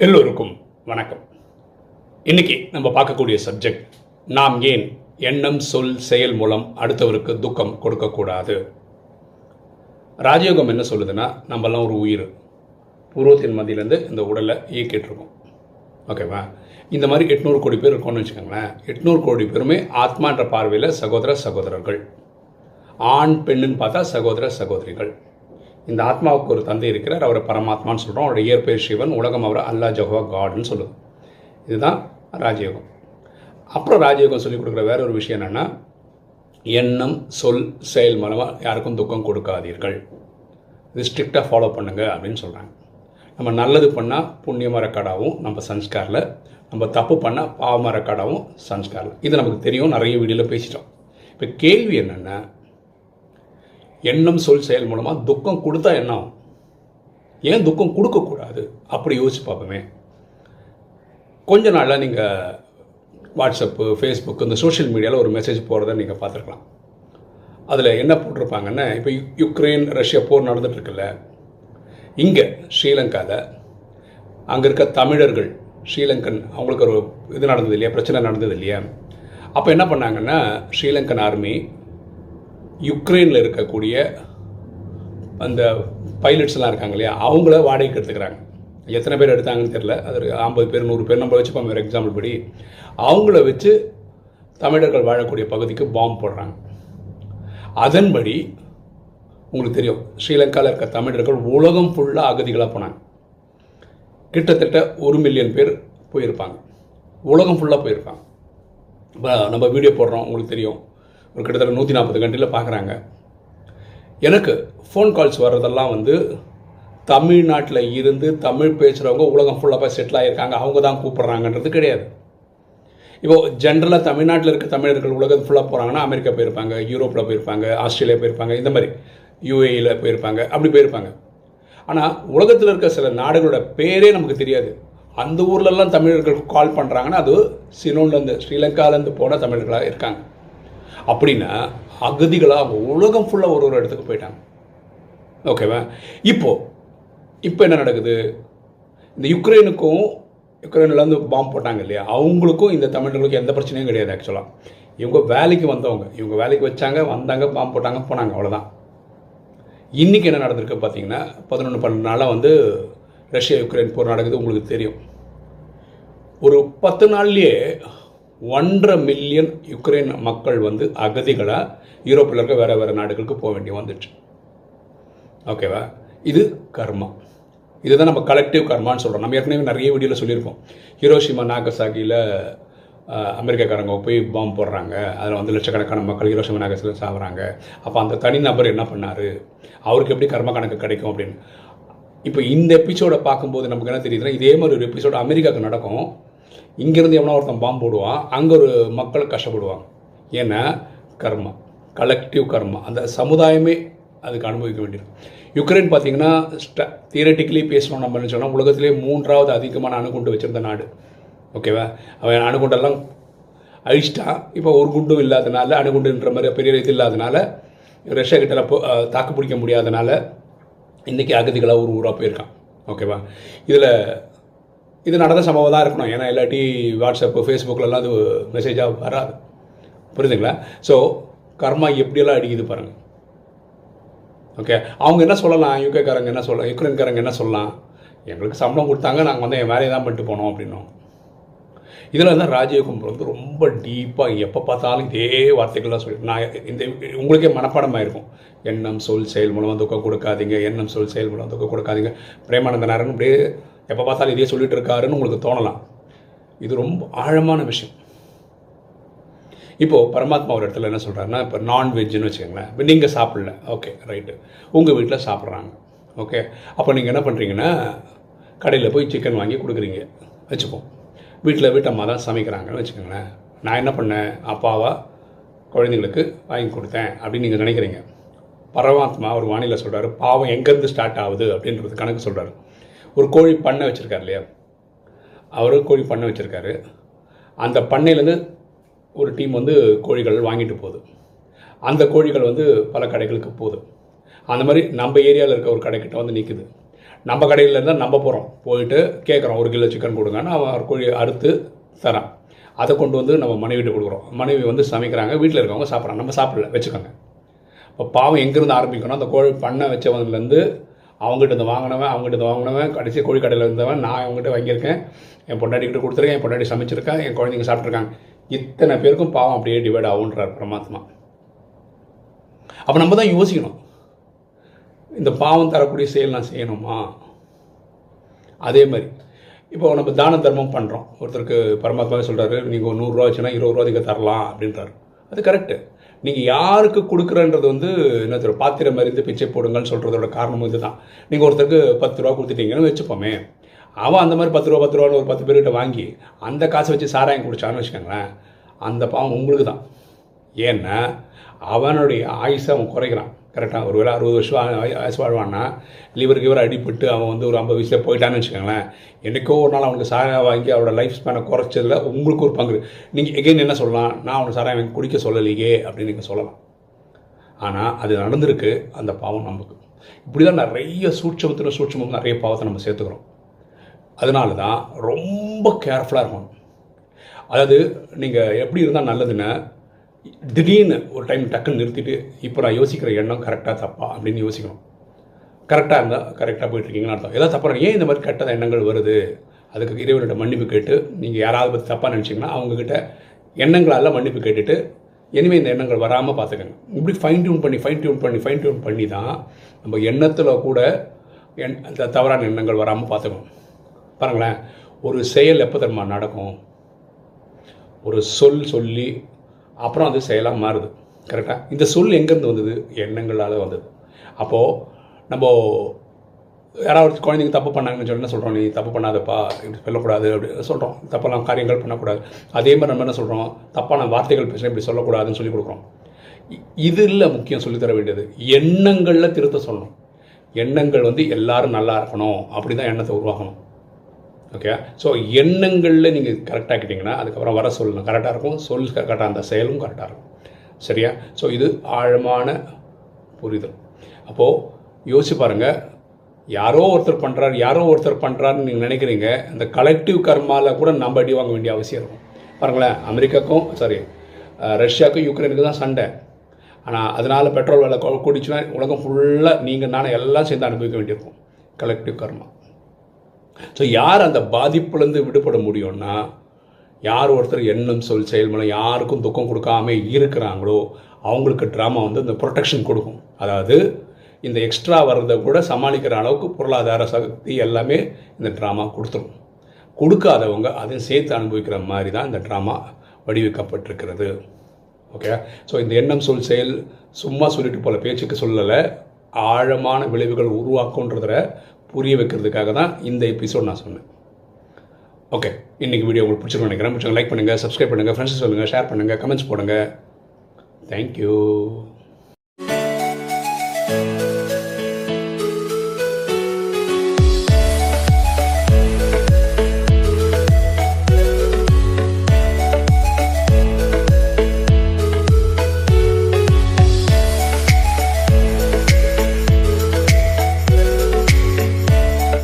எல்லோருக்கும் வணக்கம். இன்னைக்கு நம்ம பார்க்கக்கூடிய சப்ஜெக்ட் நாம் ஏன் எண்ணம் சொல் செயல் மூலம் அடுத்தவருக்கு துக்கம் கொடுக்கக்கூடாது? ராஜயோகம் என்ன சொல்லுதுன்னா நம்மலாம் ஒரு உயிர். பூர்வத்தின் மதியிலேருந்து இந்த உடலை இயக்கிட்டுருக்கோம். ஓகேவா இந்த மாதிரி எட்நூறு கோடி பேர் இருக்கோம்னு வச்சுக்கோங்களேன். எட்நூறு கோடி பேருமே ஆத்மான்ற பார்வையில் சகோதர சகோதரர்கள். ஆண் பெண்ணுன்னு பார்த்தா சகோதர சகோதரிகள். இந்த ஆத்மாவுக்கு ஒரு தந்தை இருக்கிறார் அவரை பரமாத்மான்னு சொல்கிறோம் அவருடைய இயற்பெயர் சிவன் உலகம் அவர் அல்லா ஜஹோவா காட்னு சொல்லுது இதுதான் ராஜயோகம். அப்புறம் ராஜயோகம் சொல்லிக் கொடுக்குற வேற ஒரு விஷயம் என்னென்னா எண்ணம் சொல் செயல் மூலமாக யாருக்கும் துக்கம் கொடுக்காதீர்கள். இது ஸ்ட்ரிக்டாக ஃபாலோ பண்ணுங்கள் அப்படின்னு சொல்கிறாங்க நம்ம நல்லது பண்ணால் புண்ணியமாக ரெக்கார்டாகவும் நம்ம சன்ஸ்காரில் நம்ம தப்பு பண்ணால் பாவமாக ரெக்கார்டாகவும் சன்ஸ்காரில். இது நமக்கு தெரியும் நிறைய வீடியோவில் பேசிட்டோம். இப்போ கேள்வி என்னென்னா எண்ணம் சொல் செயல் மூலமாக துக்கம் கொடுத்தா என்ன ஏன் துக்கம் கொடுக்கக்கூடாது அப்படி யோசிச்சு பார்ப்போமே. கொஞ்ச நாளில் நீங்கள் வாட்ஸ்அப்பு ஃபேஸ்புக் இந்த சோஷியல் மீடியாவில் ஒரு மெசேஜ் போகிறத நீங்கள் பார்த்துருக்கலாம். அதில் என்ன போட்டிருப்பாங்கன்னா இப்போ யுக்ரைன் ரஷ்யா போர் நடந்துட்டு இருக்குல்ல. இங்கே ஸ்ரீலங்காவில் அங்கே இருக்க தமிழர்கள் ஸ்ரீலங்கன் அவங்களுக்கு ஒரு இது நடந்தது இல்லையா? பிரச்சனை நடந்தது இல்லையா? அப்போ என்ன பண்ணாங்கன்னா ஸ்ரீலங்கன் ஆர்மி யுக்ரைனில் இருக்கக்கூடிய அந்த பைலட்ஸ்லாம் இருக்காங்க இல்லையா? அவங்கள வாடகைக்கு எடுத்துக்கிறாங்க. எத்தனை பேர் எடுத்தாங்கன்னு தெரில அது ஐம்பது பேர் நூறு பேர். நம்ம வச்சுப்போம் ஒரு எக்ஸாம்பிள் படி. அவங்கள வச்சு தமிழர்கள் வாழக்கூடிய பகுதிக்கு பாம்பு போடுறாங்க. அதன்படி உங்களுக்கு தெரியும் ஸ்ரீலங்காவில் இருக்க தமிழர்கள் உலகம் ஃபுல்லாக அகதிகளாக போனாங்க. கிட்டத்தட்ட ஒரு மில்லியன் பேர் போயிருப்பாங்க. உலகம் ஃபுல்லாக போயிருப்பாங்க. இப்போ நம்ம வீடியோ போடுறோம் உங்களுக்கு தெரியும். ஒரு கிட்டத்தட்ட நூற்றி நாற்பது கண்ட்ரியில் பார்க்குறாங்க. எனக்கு ஃபோன் கால்ஸ் வர்றதெல்லாம் வந்து தமிழ்நாட்டில் இருந்து தமிழ் பேசுகிறவங்க உலகம் ஃபுல்லாக போய் செட்டில் ஆகியிருக்காங்க அவங்க தான் கூப்பிட்றாங்கன்றது கிடையாது. இப்போ ஜென்ரலாக தமிழ்நாட்டில் இருக்க தமிழர்கள் உலகம் ஃபுல்லாக போகிறாங்கன்னா அமெரிக்கா போயிருப்பாங்க யூரோப்பில் போயிருப்பாங்க ஆஸ்திரேலியா போயிருப்பாங்க இந்த மாதிரி யூஏயில் போயிருப்பாங்க அப்படி போயிருப்பாங்க. ஆனால் உலகத்தில் இருக்க சில நாடுகளோட பேரே நமக்கு தெரியாது. அந்த ஊர்லெல்லாம் தமிழர்கள் கால் பண்ணுறாங்கன்னா அது சினோன்லேருந்து ஸ்ரீலங்காலேருந்து போன தமிழர்களாக இருக்காங்க. அப்படின்னா அகதிகளாக அவங்க உலகம் ஃபுல்லாக ஒரு ஒரு இடத்துக்கு போயிட்டாங்க. ஓகேவா இப்போ இப்போ என்ன நடக்குது? இந்த யுக்ரைனுக்கும் யுக்ரைன்லேருந்து பாம்பு போட்டாங்க இல்லையா? அவங்களுக்கும் இந்த தமிழர்களுக்கும் எந்த பிரச்சனையும் கிடையாது ஆக்சுவலாக இவங்க வேலைக்கு வந்தவங்க. இவங்க வேலைக்கு வச்சாங்க வந்தாங்க பாம்பு போட்டாங்க போனாங்க அவ்வளோதான் இன்றைக்கி என்ன நடந்திருக்கு பார்த்தீங்கன்னா பதினொன்று பன்னெண்டு நாளாக வந்து ரஷ்யா யுக்ரைன் போர் நடக்குது உங்களுக்கு தெரியும். ஒரு பத்து நாள்லேயே ஒன்றரை மில்லியன் யுக்ரைன் மக்கள் வந்து அகதிகளாக யூரோப்பில் இருக்க வேறு வேறு நாடுகளுக்கு போக வேண்டி வந்துச்சு. ஓகேவா இது கர்மா. இதுதான் நம்ம கலெக்டிவ் கர்மான்னு சொல்கிறோம் நம்ம ஏற்கனவே நிறைய வீடியோவில் சொல்லியிருக்கோம் ஹிரோஷிமா நாகசாகியில் அமெரிக்காக்காரங்க போய் பாம்பு போடுறாங்க. அதில் வந்து லட்சக்கணக்கான மக்கள் ஹிரோஷிமா நாகசாகியில் சாகுறாங்க அப்போ அந்த தனிநபர் என்ன பண்ணார்? அவருக்கு எப்படி கர்ம கணக்கு கிடைக்கும் அப்படின்னு. இப்போ இந்த எபிசோடை பார்க்கும்போது நமக்கு என்ன தெரியுதுன்னா இதே மாதிரி ஒரு எபிசோடு அமெரிக்காவுக்கு நடக்கும். இங்கேருந்து எவனோ ஒருத்தன் பாம்பு போடுவான் அங்கே ஒரு மக்கள் கஷ்டப்படுவாங்க. ஏன்னா கர்மா கலெக்டிவ் கர்மா அந்த சமுதாயமே அதுக்கு அனுபவிக்க வேண்டியது. யுக்ரைன் பார்த்தீங்கன்னா தியரட்டிக்கலி பேசணும் நம்ம என்ன சொன்னால் உலகத்திலே மூன்றாவது அதிகமான அணுகுண்டு வச்சிருந்த நாடு. ஓகேவா அவன் அணுகுண்டெல்லாம் அழிச்சிட்டான் இப்போ ஒரு குண்டும் இல்லாதனால அணுகுண்டுன்ற மாதிரி பெரிய இது இல்லாதனால ரஷ்யா கிட்ட போ தாக்கு பிடிக்க முடியாதனால இன்றைக்கி அகதிகளாக ஒரு ஊராக போயிருக்கான். ஓகேவா இதில் இது நடந்த சம்பவம் தான் இருக்கணும். ஏன்னா இல்லாட்டி வாட்ஸ்அப்பு ஃபேஸ்புக்கிலலாம் அது மெசேஜாக வராது. புரியுதுங்களா ஸோ கர்மா எப்படியெல்லாம் அடிக்குது பாருங்கள் ஓகே அவங்க என்ன சொல்லலாம்? யூகேக்காரங்க என்ன சொல்லலாம் யுக்ரைன்காரங்க என்ன சொல்லலாம்? எங்களுக்கு சம்பளம் கொடுத்தாங்க நாங்கள் வந்து என் வேலையை தான் பண்ணிட்டு போனோம் அப்படின்னோம். இதில் தான் ராஜயோகம் வந்து ரொம்ப டீப்பாக எப்போ பார்த்தாலும் இதே வார்த்தைகள்லாம் சொல்லி நான் இந்த உங்களுக்கே மனப்பாடமாக இருக்கும். எண்ணம் சொல் செயல் மூலமாக துக்கம் கொடுக்காதீங்க. எண்ணம் சொல் செயல் மூலம் துக்கம் கொடுக்காதீங்க. பிரேமானந்தனாரன் அப்படியே எப்போ பார்த்தாலும் இதே சொல்லிட்டு இருக்காருன்னு உங்களுக்கு தோணலாம். இது ரொம்ப ஆழமான விஷயம். இப்போது பரமாத்மா ஒரு இடத்துல என்ன சொல்கிறாருன்னா இப்போ நான்வெஜ்னு வச்சுக்கோங்களேன். இப்போ நீங்கள் சாப்பிடல. ஓகே ரைட்டு உங்கள் வீட்டில் சாப்பிட்றாங்க. ஓகே அப்போ நீங்கள் என்ன பண்ணுறீங்கன்னா கடையில் போய் சிக்கன் வாங்கி கொடுக்குறீங்க. வச்சுப்போம் வீட்டில் வீட்டம்மா தான் சமைக்கிறாங்கன்னு வச்சுக்கோங்களேன். நான் என்ன பண்ணேன்? அப்பாவா குழந்தைங்களுக்கு வாங்கி கொடுத்தேன் அப்படின்னு நீங்கள் நினைக்கிறீங்க. பரமாத்மா ஒரு வானிலை சொல்கிறார் பாவம் எங்கேருந்து ஸ்டார்ட் ஆகுது அப்படின்றது கணக்கு சொல்கிறாரு ஒரு கோழி பண்ணை வச்சுருக்காரு இல்லையா? அவர் கோழி பண்ணை வச்சுருக்காரு. அந்த பண்ணையிலேருந்து ஒரு டீம் வந்து கோழிகள் வாங்கிட்டு போகுது. அந்த கோழிகள் வந்து பல கடைகளுக்கு போகுது. அந்த மாதிரி நம்ம ஏரியாவில் இருக்க ஒரு கடைக்கிட்ட வந்து நிற்குது நம்ம கடையில் இருந்தால் நம்ம போகிறோம் போயிட்டு கேட்குறோம் ஒரு கிலோ சிக்கன் கொடுங்கன்னு அவன் கோழி அறுத்து தரான். அதை கொண்டு வந்து நம்ம மனைவிட்டு கொடுக்குறோம். மனைவி வந்து சமைக்கிறாங்க வீட்டில் இருக்கவங்க சாப்பிட்றாங்க. நம்ம சாப்பிடல வச்சுக்கோங்க. இப்போ பாவம் எங்கேருந்து ஆரம்பிக்கணும்? அந்த கோழி பண்ணை வச்சவங்கலேருந்து அவங்ககிட்ட இருந்து வாங்கினவன் அவங்ககிட்ட இருந்து வாங்கினவன் கடைசி கோழிக்கடையில் இருந்தவன் நான் அவங்ககிட்ட வாங்கியிருக்கேன். என் பொண்டாட்டிக்கிட்ட கொடுத்துருக்கேன் என் பொண்டாட்டி சமைச்சிருக்கேன் என் குழந்தைங்க சாப்பிட்ருக்காங்க இத்தனை பேருக்கும் பாவம் அப்படியே டிவைட் ஆகுன்றார் பரமாத்மா. அப்போ நம்ம தான் யோசிக்கணும். இந்த பாவம் தரக்கூடிய செயல் நான் செய்யணுமா? அதே மாதிரி இப்போ நம்ம தான தர்மம் பண்ணுறோம் ஒருத்தருக்கு பரமாத்மாவே சொல்கிறாரு நீங்கள் ஒரு நூறுரூவா வச்சுன்னா இருபது ரூபா நீங்கள் தரலாம் அப்படின்றாரு. அது கரெக்டு நீங்கள் யாருக்கு கொடுக்குறன்றது வந்து என்ன தெரியும் பாத்திரம் மறிந்து பிச்சை போடுங்கன்னு சொல்கிறதோட காரணம் இதுதான். நீங்கள் ஒருத்தருக்கு பத்து ரூபா கொடுத்துட்டீங்கன்னு வச்சுப்போமே. அவன் அந்த மாதிரி பத்து ரூபா பத்து ரூபான்னு ஒரு பத்து பேர்கிட்ட வாங்கி அந்த காசை வச்சு சாராயம் குடிச்சான்னு வச்சுக்கோங்களேன் அந்த பாவம் உங்களுக்கு தான் ஏன்னா அவனுடைய ஆயுசை அவன் குறைக்கிறான். கரெக்டாக ஒரு வேளை அறுபது வருஷம் வயசு வாழ்வான்னா லிவர் கிவர் அடிபட்டு அவன் வந்து ஒரு ஐம்பது வயசில் போயிட்டான்னு வச்சுக்கோங்களேன். என்னைக்கோ ஒரு நாள் அவனுக்கு சாராயம் வாங்கி அவரோட லைஃப் ஸ்பேனை குறைச்சதில் உங்களுக்கு ஒரு பங்கு. நீங்கள் எகைன் என்ன சொல்லலாம்? நான் அவனை சாராயம் வாங்கி குடிக்க சொல்லலையே அப்படின்னு நீங்கள் சொல்லலாம். ஆனால் அது நடந்திருக்கு. அந்த பாவம் நமக்கு. இப்படி தான் நிறைய சூட்சமத்தில் சூட்சமும் நிறைய பாவத்தை நம்ம சேர்த்துக்கிறோம். அதனால தான் ரொம்ப கேர்ஃபுல்லாக இருக்கணும். அதாவது நீங்கள் எப்படி இருந்தால் நல்லதுன்னு திடீர்னு ஒரு டைம் டக்குன்னு நிறுத்திட்டு இப்போ நான் யோசிக்கிற எண்ணம் கரெக்டாக தப்பா அப்படின்னு யோசிக்கணும். கரெக்டாக இருந்தால் கரெக்டாக போயிட்டுருக்கீங்கன்னு அர்த்தம். ஏதாவது தப்பாக ஏன் இந்த மாதிரி கெட்ட எண்ணங்கள் வருது? அதுக்கு இறைவனோட மன்னிப்பு கேட்டு நீங்கள் யாராவது பற்றி தப்பாக நினச்சிங்கன்னா அவங்கக்கிட்ட எண்ணங்களால் மன்னிப்பு கேட்டுட்டு இனிமேல் இந்த எண்ணங்கள் வராமல் பார்த்துக்கங்க இப்படி ஃபைன் டியூன் பண்ணி ஃபைன் டியூன் பண்ணி ஃபைன் டியூன் பண்ணி தான் நம்ம எண்ணத்தில் கூட எண் அந்த தவறான எண்ணங்கள் வராமல் பார்த்துக்கணும் பாருங்களேன் ஒரு செயல் எப்போ தெரியுமா நடக்கும்? ஒரு சொல் சொல்லி அப்புறம் அது செயலாக மாறுது. கரெக்டாக இந்த சொல் எங்கேருந்து வந்தது? எண்ணங்களால் வந்தது. அப்போது நம்ம யாராவது குழந்தைங்க தப்பு பண்ணாங்கன்னு சொல்லி என்ன சொல்கிறோம் நீ தப்பு பண்ணாதப்பா. இப்படி சொல்லக்கூடாது. அப்படி சொல்கிறோம் தப்பெல்லாம் காரியங்கள் பண்ணக்கூடாது. அதே மாதிரி நம்ம என்ன சொல்கிறோம் தப்பான வார்த்தைகள் பேசணும் இப்படி சொல்லக்கூடாதுன்னு சொல்லி கொடுக்குறோம். இதில் இது இல்லை முக்கியம் சொல்லித் தர வேண்டியது. எண்ணங்களில் திருத்த சொல்லணும். எண்ணங்கள் வந்து எல்லாரும் நல்லா இருக்கணும். அப்படி தான் எண்ணத்தை உருவாக்கணும். ஓகே ஸோ எண்ணங்களில் நீங்கள் கரெக்டாகிட்டீங்கன்னா அதுக்கப்புறம் வர சொல்லணும் கரெக்டாக இருக்கும். சொல் கரெக்டாக அந்த செயலும் கரெக்டாக இருக்கும். சரியா? ஸோ இது ஆழமான புரிதல். அப்போது யோசிச்சு பாருங்கள் யாரோ ஒருத்தர் பண்ணுறாரு யாரோ ஒருத்தர் பண்ணுறாருன்னு நீங்கள் நினைக்கிறீங்க. இந்த கலெக்டிவ் கர்மாவில் கூட நம்ம அடி வாங்க வேண்டிய அவசியம் இருக்கும். பாருங்களேன். அமெரிக்காக்கும் சாரி ரஷ்யாவுக்கும் யுக்ரைனுக்கு தான் சண்டை. ஆனால் அதனால் பெட்ரோல் விலை கூ- கூடிச்சுன்னா உலகம் ஃபுல்லாக நீங்கள் நானும் எல்லாம் சேர்ந்து அனுபவிக்க வேண்டியிருக்கும். கலெக்டிவ் கர்மா. ஸோ யார் அந்த பாதிப்புலேருந்து விடுபட முடியும்னா யார் ஒருத்தர் எண்ணம் சொல் செயல் மூலம் யாருக்கும் துக்கம் கொடுக்காம இருக்கிறாங்களோ அவங்களுக்கு ட்ராமா வந்து இந்த ப்ரொடெக்ஷன் கொடுக்கும். அதாவது இந்த எக்ஸ்ட்ரா வர்றதை கூட சமாளிக்கிற அளவுக்கு பொருளாதார சக்தி எல்லாமே இந்த ட்ராமா கொடுத்துரும். கொடுக்காதவங்க அதையும் சேர்த்து அனுபவிக்கிற மாதிரி தான் இந்த ட்ராமா வடிவமைக்கப்பட்டிருக்கிறது ஓகே ஸோ இந்த எண்ணம் சொல் செயல் சும்மா சொல்லிட்டு போல பேச்சுக்கு சொல்லலை. ஆழமான விளைவுகள் உருவாக்குன்றத புரிய வைக்கிறதுக்காக தான் இந்த எபிசோட் நான் சொன்னேன். ஓகே இன்றைக்கி வீடியோ உங்களுக்கு பிடிச்சிருக்கோம் நினைக்கிறேன். பிடிச்சவங்க லைக் பண்ணுங்கள் சப்ஸ்கிரைப் பண்ணுங்கள் ஃப்ரெண்ட்ஸ் சொல்லுங்கள் ஷேர் பண்ணுங்கள் கமெண்ட்ஸ் போடுங்க. தேங்க்யூ